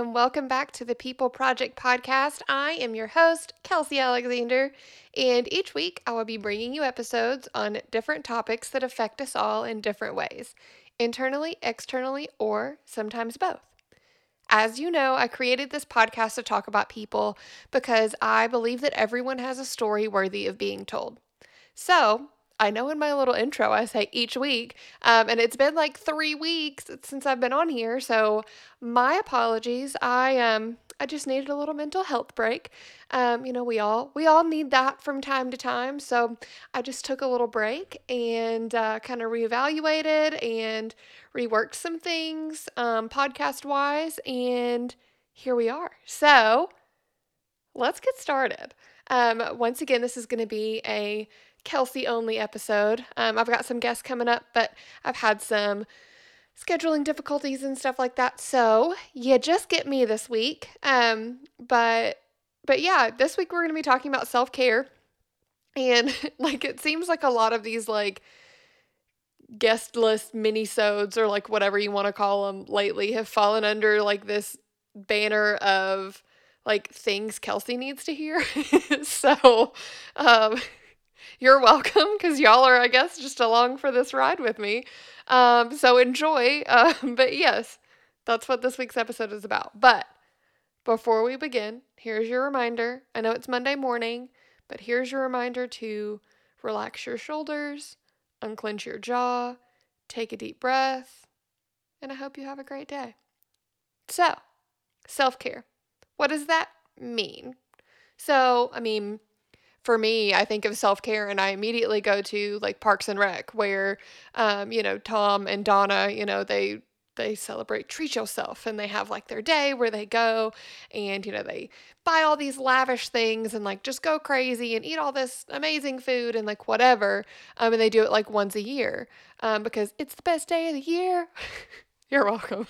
And welcome back to the People Project podcast. I am your host, Kelsi Alexander, and each week I will be bringing you episodes on different topics that affect us all in different ways internally, externally, or sometimes both. As you know, I created this podcast to talk about people because I believe that everyone has a story worthy of being told. So, I know in my little intro I say each week, um, and it's been like three weeks since I've been on here, so my apologies. I um I just needed a little mental health break. Um, you know, we all we all need that from time to time. So I just took a little break and uh, kind of reevaluated and reworked some things um, podcast wise, and here we are. So let's get started. Um, once again, this is going to be a Kelsi only episode. Um, I've got some guests coming up, but I've had some scheduling difficulties and stuff like that. So you just get me this week. Um, but but yeah, this week we're gonna be talking about self care, and like it seems like a lot of these like guest list mini-sodes or like whatever you want to call them lately have fallen under like this banner of like things Kelsi needs to hear. so um you're welcome because y'all are, I guess, just along for this ride with me. Um, so enjoy. Um, but yes, that's what this week's episode is about. But before we begin, here's your reminder. I know it's Monday morning, but here's your reminder to relax your shoulders, unclench your jaw, take a deep breath, and I hope you have a great day. So, self care. What does that mean? So, I mean, for me, I think of self care and I immediately go to like Parks and Rec, where, um, you know, Tom and Donna, you know, they they celebrate treat yourself and they have like their day where they go and you know they buy all these lavish things and like just go crazy and eat all this amazing food and like whatever um and they do it like once a year um because it's the best day of the year. You're welcome.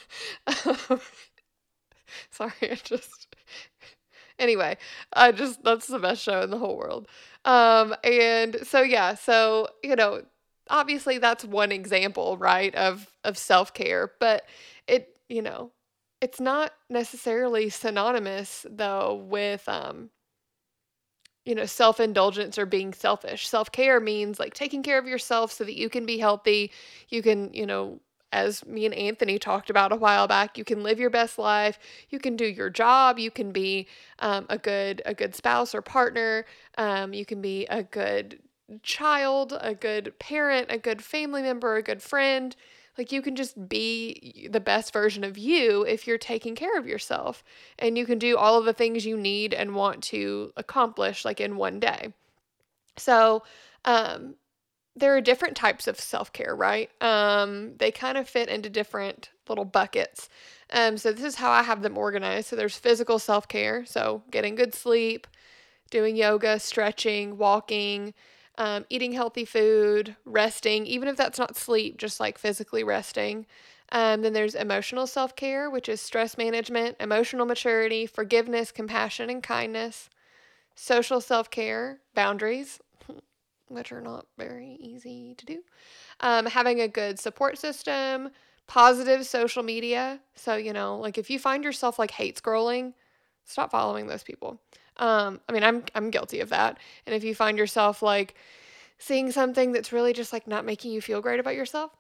Sorry i just Anyway, I just that's the best show in the whole world. Um and so yeah, so you know, obviously that's one example, right, of of self-care, but it, you know, it's not necessarily synonymous though with um you know, self-indulgence or being selfish. Self-care means like taking care of yourself so that you can be healthy, you can, you know, as me and Anthony talked about a while back, you can live your best life. You can do your job. You can be um, a good a good spouse or partner. Um, you can be a good child, a good parent, a good family member, a good friend. Like you can just be the best version of you if you're taking care of yourself, and you can do all of the things you need and want to accomplish like in one day. So, um, there are different types of self care, right? Um, they kind of fit into different little buckets. Um, so this is how I have them organized. So there's physical self care, so getting good sleep, doing yoga, stretching, walking, um, eating healthy food, resting, even if that's not sleep, just like physically resting. Um, then there's emotional self care, which is stress management, emotional maturity, forgiveness, compassion, and kindness. Social self care, boundaries, which are not very easy to do. Um, having a good support system, positive social media. So, you know, like if you find yourself like hate scrolling, stop following those people. Um, I mean, I'm I'm guilty of that. And if you find yourself like seeing something that's really just like not making you feel great about yourself,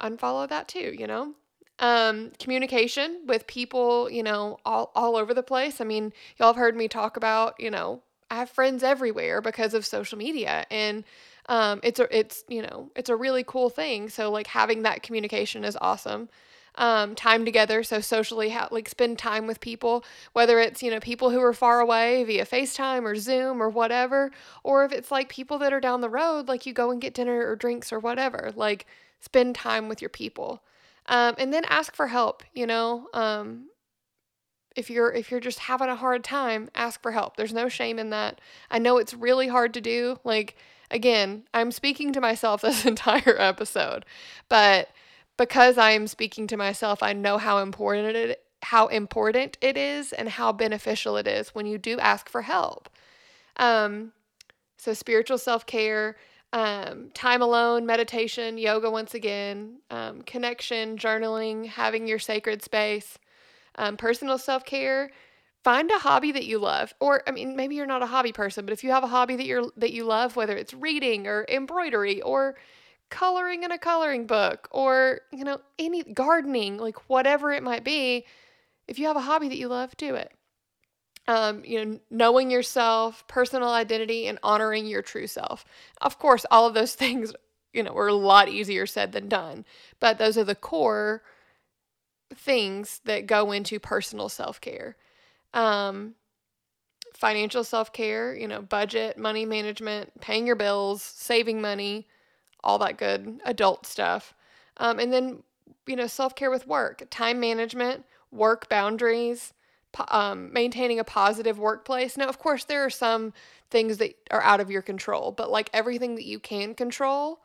unfollow that too, you know? Um, communication with people, you know, all, all over the place. I mean, y'all have heard me talk about, you know, I have friends everywhere because of social media and um, it's a it's you know it's a really cool thing so like having that communication is awesome. Um, time together so socially ha- like spend time with people whether it's you know people who are far away via facetime or zoom or whatever or if it's like people that are down the road like you go and get dinner or drinks or whatever like spend time with your people. Um, and then ask for help you know um, if you're if you're just having a hard time, ask for help. There's no shame in that. I know it's really hard to do. Like again, I'm speaking to myself this entire episode, but because I am speaking to myself, I know how important it how important it is and how beneficial it is when you do ask for help. Um, so spiritual self care, um, time alone, meditation, yoga once again, um, connection, journaling, having your sacred space Um, personal self care, find a hobby that you love or i mean maybe you're not a hobby person but if you have a hobby that you're that you love whether it's reading or embroidery or coloring in a coloring book or you know any gardening like whatever it might be if you have a hobby that you love do it. Um, you know knowing yourself personal identity and honoring your true self. Of course all of those things you know are a lot easier said than done but those are the core things that go into personal self-care um, financial self care, you know, budget, money management, paying your bills, saving money, all that good adult stuff. Um, and then, you know, self care with work, time management, work boundaries, um, maintaining a positive workplace. Now, of course, there are some things that are out of your control, but like everything that you can control,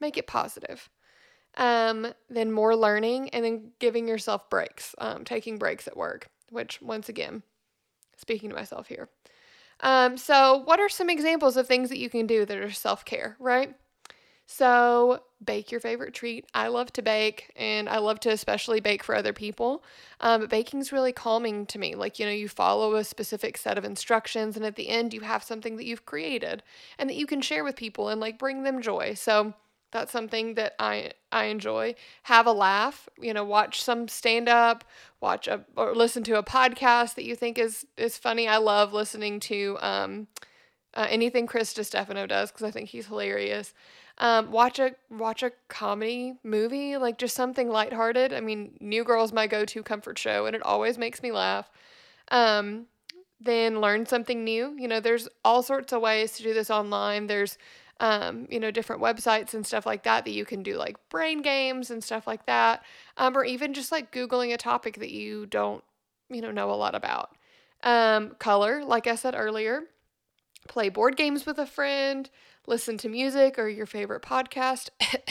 make it positive. Um, then more learning, and then giving yourself breaks, um, taking breaks at work which, once again, speaking to myself here. Um, so, what are some examples of things that you can do that are self care, right? So, bake your favorite treat. I love to bake, and I love to especially bake for other people. Um, but baking is really calming to me. Like, you know, you follow a specific set of instructions, and at the end, you have something that you've created and that you can share with people and like bring them joy. So, that's something that I I enjoy. Have a laugh, you know, watch some stand up, watch a or listen to a podcast that you think is is funny. I love listening to um, uh, anything Chris Stefano does because I think he's hilarious. Um, watch a watch a comedy movie, like just something lighthearted. I mean, New Girl is my go-to comfort show, and it always makes me laugh. Um, then learn something new. You know, there's all sorts of ways to do this online. There's um, you know, different websites and stuff like that that you can do like brain games and stuff like that, um, or even just like Googling a topic that you don't, you know, know a lot about. Um, color, like I said earlier, play board games with a friend, listen to music or your favorite podcast.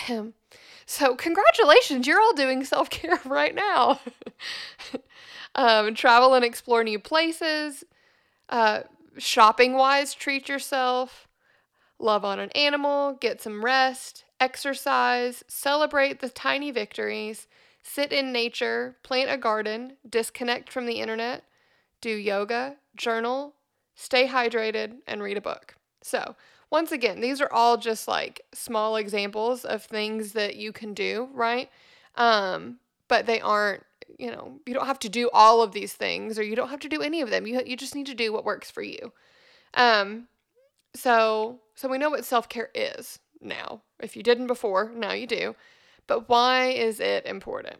so, congratulations, you're all doing self care right now. um, travel and explore new places. Uh, shopping wise, treat yourself love on an animal, get some rest, exercise, celebrate the tiny victories, sit in nature, plant a garden, disconnect from the internet, do yoga, journal, stay hydrated, and read a book. So, once again, these are all just like small examples of things that you can do, right? Um, but they aren't, you know, you don't have to do all of these things or you don't have to do any of them. You, you just need to do what works for you. Um, so, so we know what self-care is now. If you didn't before, now you do. But why is it important?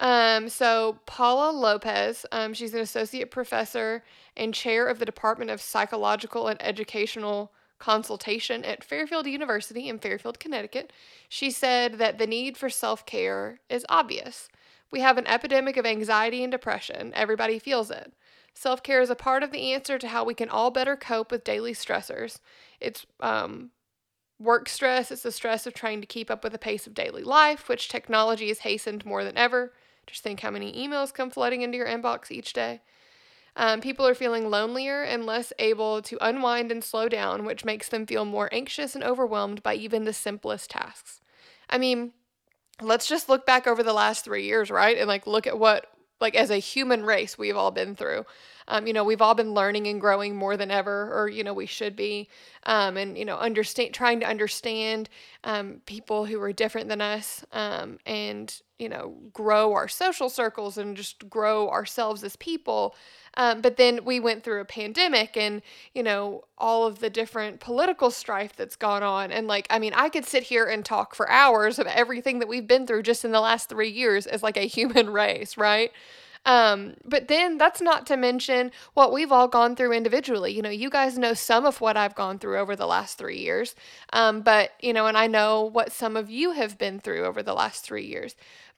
Um, so Paula Lopez, um, she's an associate professor and chair of the Department of Psychological and Educational Consultation at Fairfield University in Fairfield, Connecticut. She said that the need for self care is obvious. We have an epidemic of anxiety and depression. Everybody feels it. Self care is a part of the answer to how we can all better cope with daily stressors. It's um, work stress, it's the stress of trying to keep up with the pace of daily life, which technology has hastened more than ever. Just think how many emails come flooding into your inbox each day. Um, people are feeling lonelier and less able to unwind and slow down, which makes them feel more anxious and overwhelmed by even the simplest tasks. I mean, let's just look back over the last three years, right? And like look at what like as a human race we've all been through. Um, you know we've all been learning and growing more than ever or you know we should be. Um, and you know understand trying to understand um, people who are different than us um, and you know grow our social circles and just grow ourselves as people um, but then we went through a pandemic and, you know, all of the different political strife that's gone on. And, like, I mean, I could sit here and talk for hours of everything that we've been through just in the last three years as like a human race, right? Um, but then that's not to mention what we've all gone through individually. You know, you guys know some of what I've gone through over the last three years. Um, but, you know, and I know what some of you have been through over the last three years.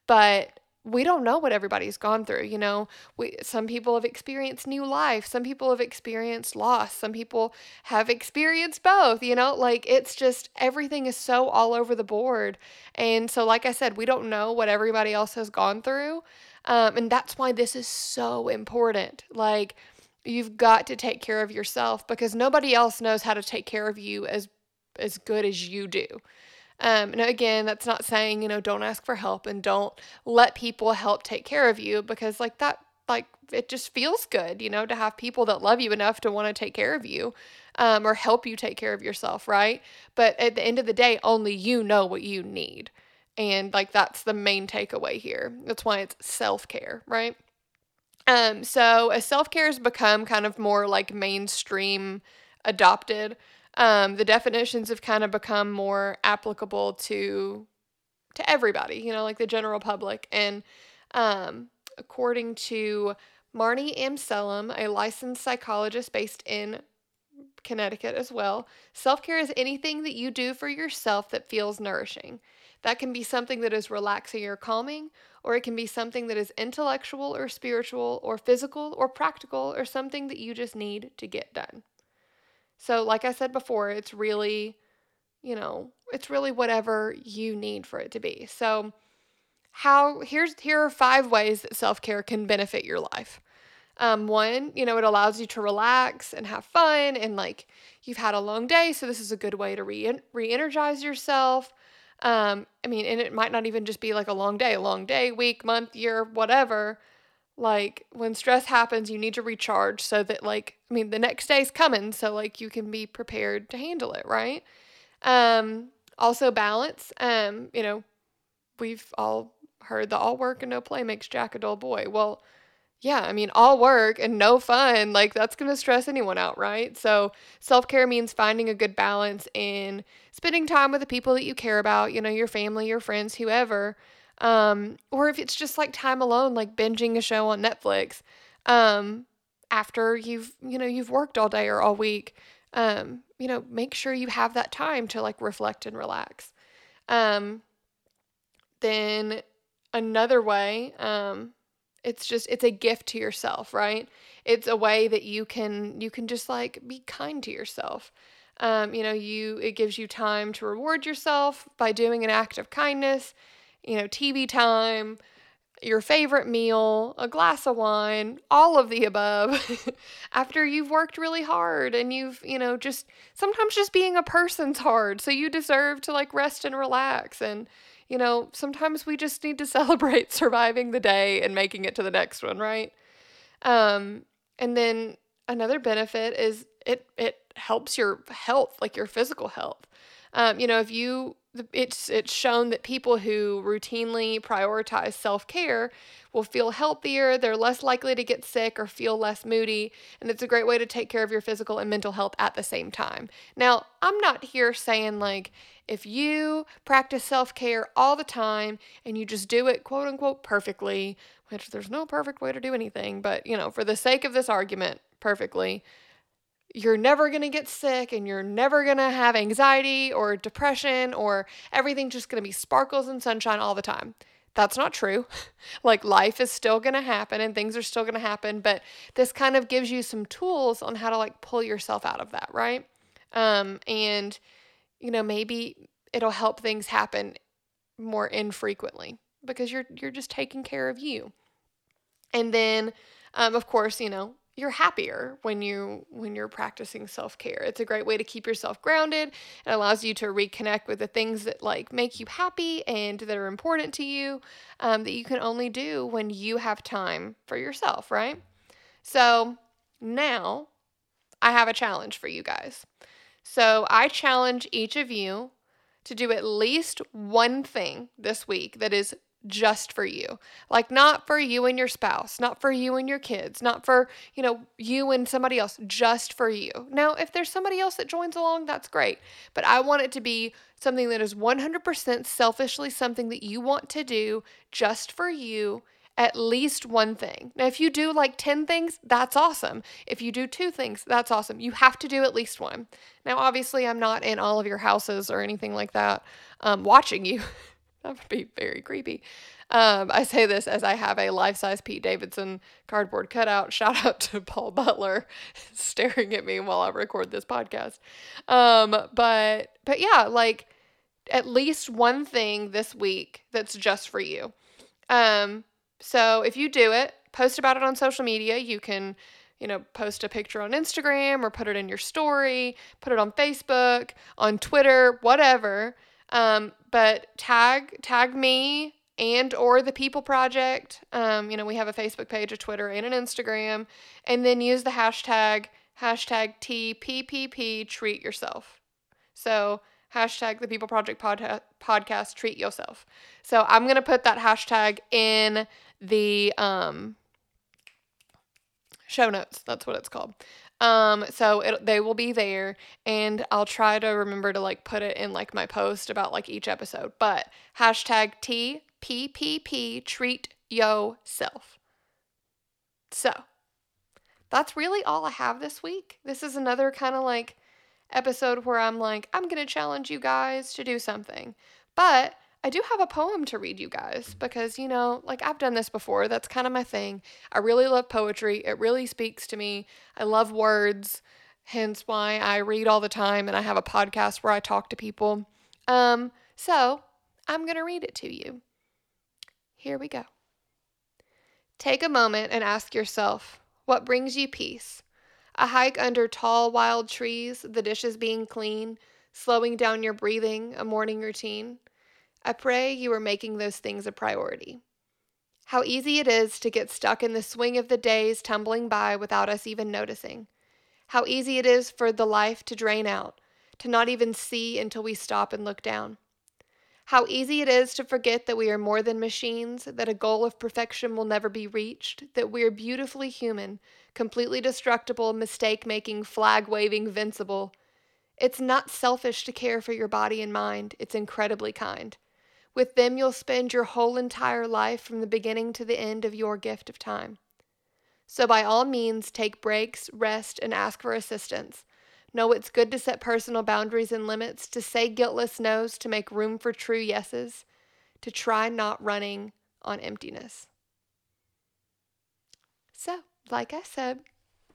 But we don't know what everybody's gone through you know? We some people have experienced new life some people have experienced loss some people have experienced both you know? Like it's just everything is so all over the board. And so like i said we don't know what everybody else has gone through um, and that's why this is so important. Like you've got to take care of yourself because nobody else knows how to take care of you as as good as you do Um, now, again, that's not saying, you know, don't ask for help and don't let people help take care of you because, like, that, like, it just feels good, you know, to have people that love you enough to want to take care of you um, or help you take care of yourself, right? But at the end of the day, only you know what you need. And, like, that's the main takeaway here. That's why it's self care, right? Um, so as self care has become kind of more like mainstream adopted, um, the definitions have kind of become more applicable to to everybody, you know, like the general public. And um, according to Marni Amsellem, a licensed psychologist based in Connecticut as well, self care is anything that you do for yourself that feels nourishing. That can be something that is relaxing or calming, or it can be something that is intellectual or spiritual or physical or practical or something that you just need to get done. So, like I said before, it's really, you know, it's really whatever you need for it to be. So, how here's here are five ways that self-care can benefit your life. Um, one, you know, it allows you to relax and have fun, and like you've had a long day, so this is a good way to re re-energize yourself. Um, I mean, and it might not even just be like a long day, a long day, week, month, year, whatever. Like when stress happens, you need to recharge so that like I mean the next day's coming, so like you can be prepared to handle it, right? Um, also balance. Um, you know, we've all heard the all work and no play makes Jack a dull boy. Well, yeah, I mean, all work and no fun, like that's going to stress anyone out, right? So, self care means finding a good balance in spending time with the people that you care about, you know, your family, your friends, whoever. Um, or if it's just like time alone, like binging a show on Netflix um, after you've, you know, you've worked all day or all week. Um, you know, make sure you have that time to like reflect and relax. Um, then another way, um, it's just it's a gift to yourself right it's a way that you can you can just like be kind to yourself um, you know you it gives you time to reward yourself by doing an act of kindness you know tv time your favorite meal a glass of wine all of the above after you've worked really hard and you've you know just sometimes just being a person's hard so you deserve to like rest and relax and you know, sometimes we just need to celebrate surviving the day and making it to the next one, right? Um, and then another benefit is it it helps your health, like your physical health. Um, you know, if you it's it's shown that people who routinely prioritize self-care will feel healthier, they're less likely to get sick or feel less moody, and it's a great way to take care of your physical and mental health at the same time. Now, I'm not here saying like if you practice self-care all the time and you just do it quote unquote perfectly, which there's no perfect way to do anything, but you know, for the sake of this argument, perfectly, you're never going to get sick and you're never going to have anxiety or depression or everything's just going to be sparkles and sunshine all the time. That's not true. like life is still going to happen and things are still going to happen, but this kind of gives you some tools on how to like pull yourself out of that, right? Um and you know, maybe it'll help things happen more infrequently because you're you're just taking care of you. And then um of course, you know, you're happier when you when you're practicing self-care. It's a great way to keep yourself grounded. It allows you to reconnect with the things that like make you happy and that are important to you um, that you can only do when you have time for yourself, right? So now I have a challenge for you guys. So I challenge each of you to do at least one thing this week that is just for you. Like not for you and your spouse, not for you and your kids, not for, you know, you and somebody else, just for you. Now, if there's somebody else that joins along, that's great. But I want it to be something that is 100% selfishly something that you want to do just for you at least one thing. Now, if you do like 10 things, that's awesome. If you do two things, that's awesome. You have to do at least one. Now, obviously, I'm not in all of your houses or anything like that um, watching you. that would be very creepy. Um, I say this as I have a life size Pete Davidson cardboard cutout. Shout out to Paul Butler staring at me while I record this podcast. Um, but but yeah, like at least one thing this week that's just for you. Um, so if you do it, post about it on social media. You can, you know, post a picture on Instagram or put it in your story, put it on Facebook, on Twitter, whatever. Um, but tag tag me and or the People Project. Um, you know, we have a Facebook page, a Twitter, and an Instagram, and then use the hashtag hashtag TPPP treat yourself. So hashtag the People Project pod- podcast treat yourself. So I'm gonna put that hashtag in the um, show notes. That's what it's called. Um, so it, they will be there, and I'll try to remember to like put it in like my post about like each episode. But hashtag TPPP treat yourself. So that's really all I have this week. This is another kind of like episode where I'm like, I'm gonna challenge you guys to do something. But I do have a poem to read you guys because, you know, like I've done this before. That's kind of my thing. I really love poetry, it really speaks to me. I love words, hence why I read all the time and I have a podcast where I talk to people. Um, so I'm going to read it to you. Here we go. Take a moment and ask yourself what brings you peace? A hike under tall wild trees, the dishes being clean, slowing down your breathing, a morning routine. I pray you are making those things a priority. How easy it is to get stuck in the swing of the days tumbling by without us even noticing. How easy it is for the life to drain out, to not even see until we stop and look down. How easy it is to forget that we are more than machines, that a goal of perfection will never be reached, that we are beautifully human, completely destructible, mistake making, flag waving, vincible. It's not selfish to care for your body and mind, it's incredibly kind. With them, you'll spend your whole entire life from the beginning to the end of your gift of time. So, by all means, take breaks, rest, and ask for assistance. Know it's good to set personal boundaries and limits, to say guiltless no's, to make room for true yeses, to try not running on emptiness. So, like I said,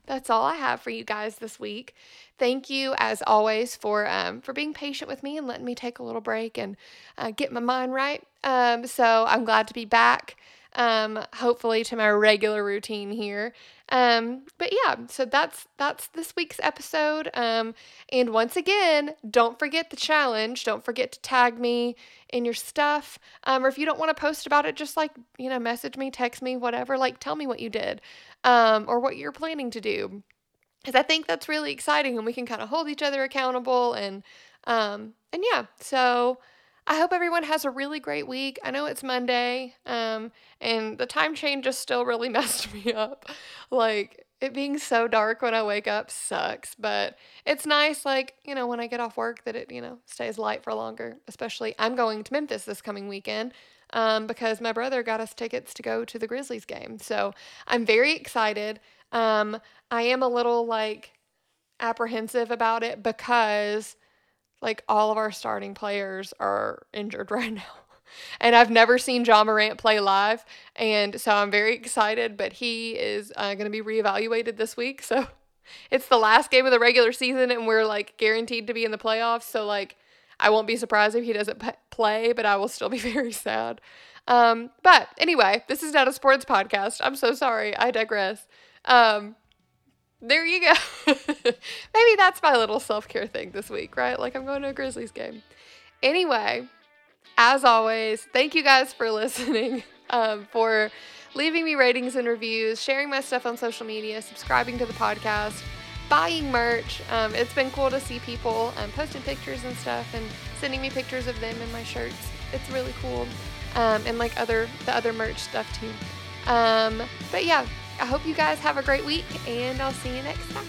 that's all I have for you guys this week. Thank you, as always, for um, for being patient with me and letting me take a little break and uh, get my mind right. Um, so I'm glad to be back. Um, hopefully to my regular routine here. Um, but yeah, so that's that's this week's episode. Um, and once again, don't forget the challenge. Don't forget to tag me in your stuff. Um, or if you don't want to post about it, just like you know, message me, text me, whatever. Like, tell me what you did, um, or what you're planning to do, because I think that's really exciting, and we can kind of hold each other accountable. And um, and yeah, so. I hope everyone has a really great week. I know it's Monday, um, and the time change just still really messed me up. Like, it being so dark when I wake up sucks, but it's nice, like, you know, when I get off work that it, you know, stays light for longer. Especially, I'm going to Memphis this coming weekend um, because my brother got us tickets to go to the Grizzlies game. So I'm very excited. Um, I am a little, like, apprehensive about it because like all of our starting players are injured right now. And I've never seen Ja Morant play live. And so I'm very excited, but he is uh, going to be reevaluated this week. So it's the last game of the regular season, and we're like guaranteed to be in the playoffs. So, like, I won't be surprised if he doesn't p- play, but I will still be very sad. Um, but anyway, this is not a sports podcast. I'm so sorry. I digress. Um, there you go. Maybe that's my little self care thing this week, right? Like I'm going to a Grizzlies game. Anyway, as always, thank you guys for listening, um, for leaving me ratings and reviews, sharing my stuff on social media, subscribing to the podcast, buying merch. Um, it's been cool to see people um, posting pictures and stuff and sending me pictures of them in my shirts. It's really cool. Um, and like other the other merch stuff too. Um, but yeah, I hope you guys have a great week, and I'll see you next time.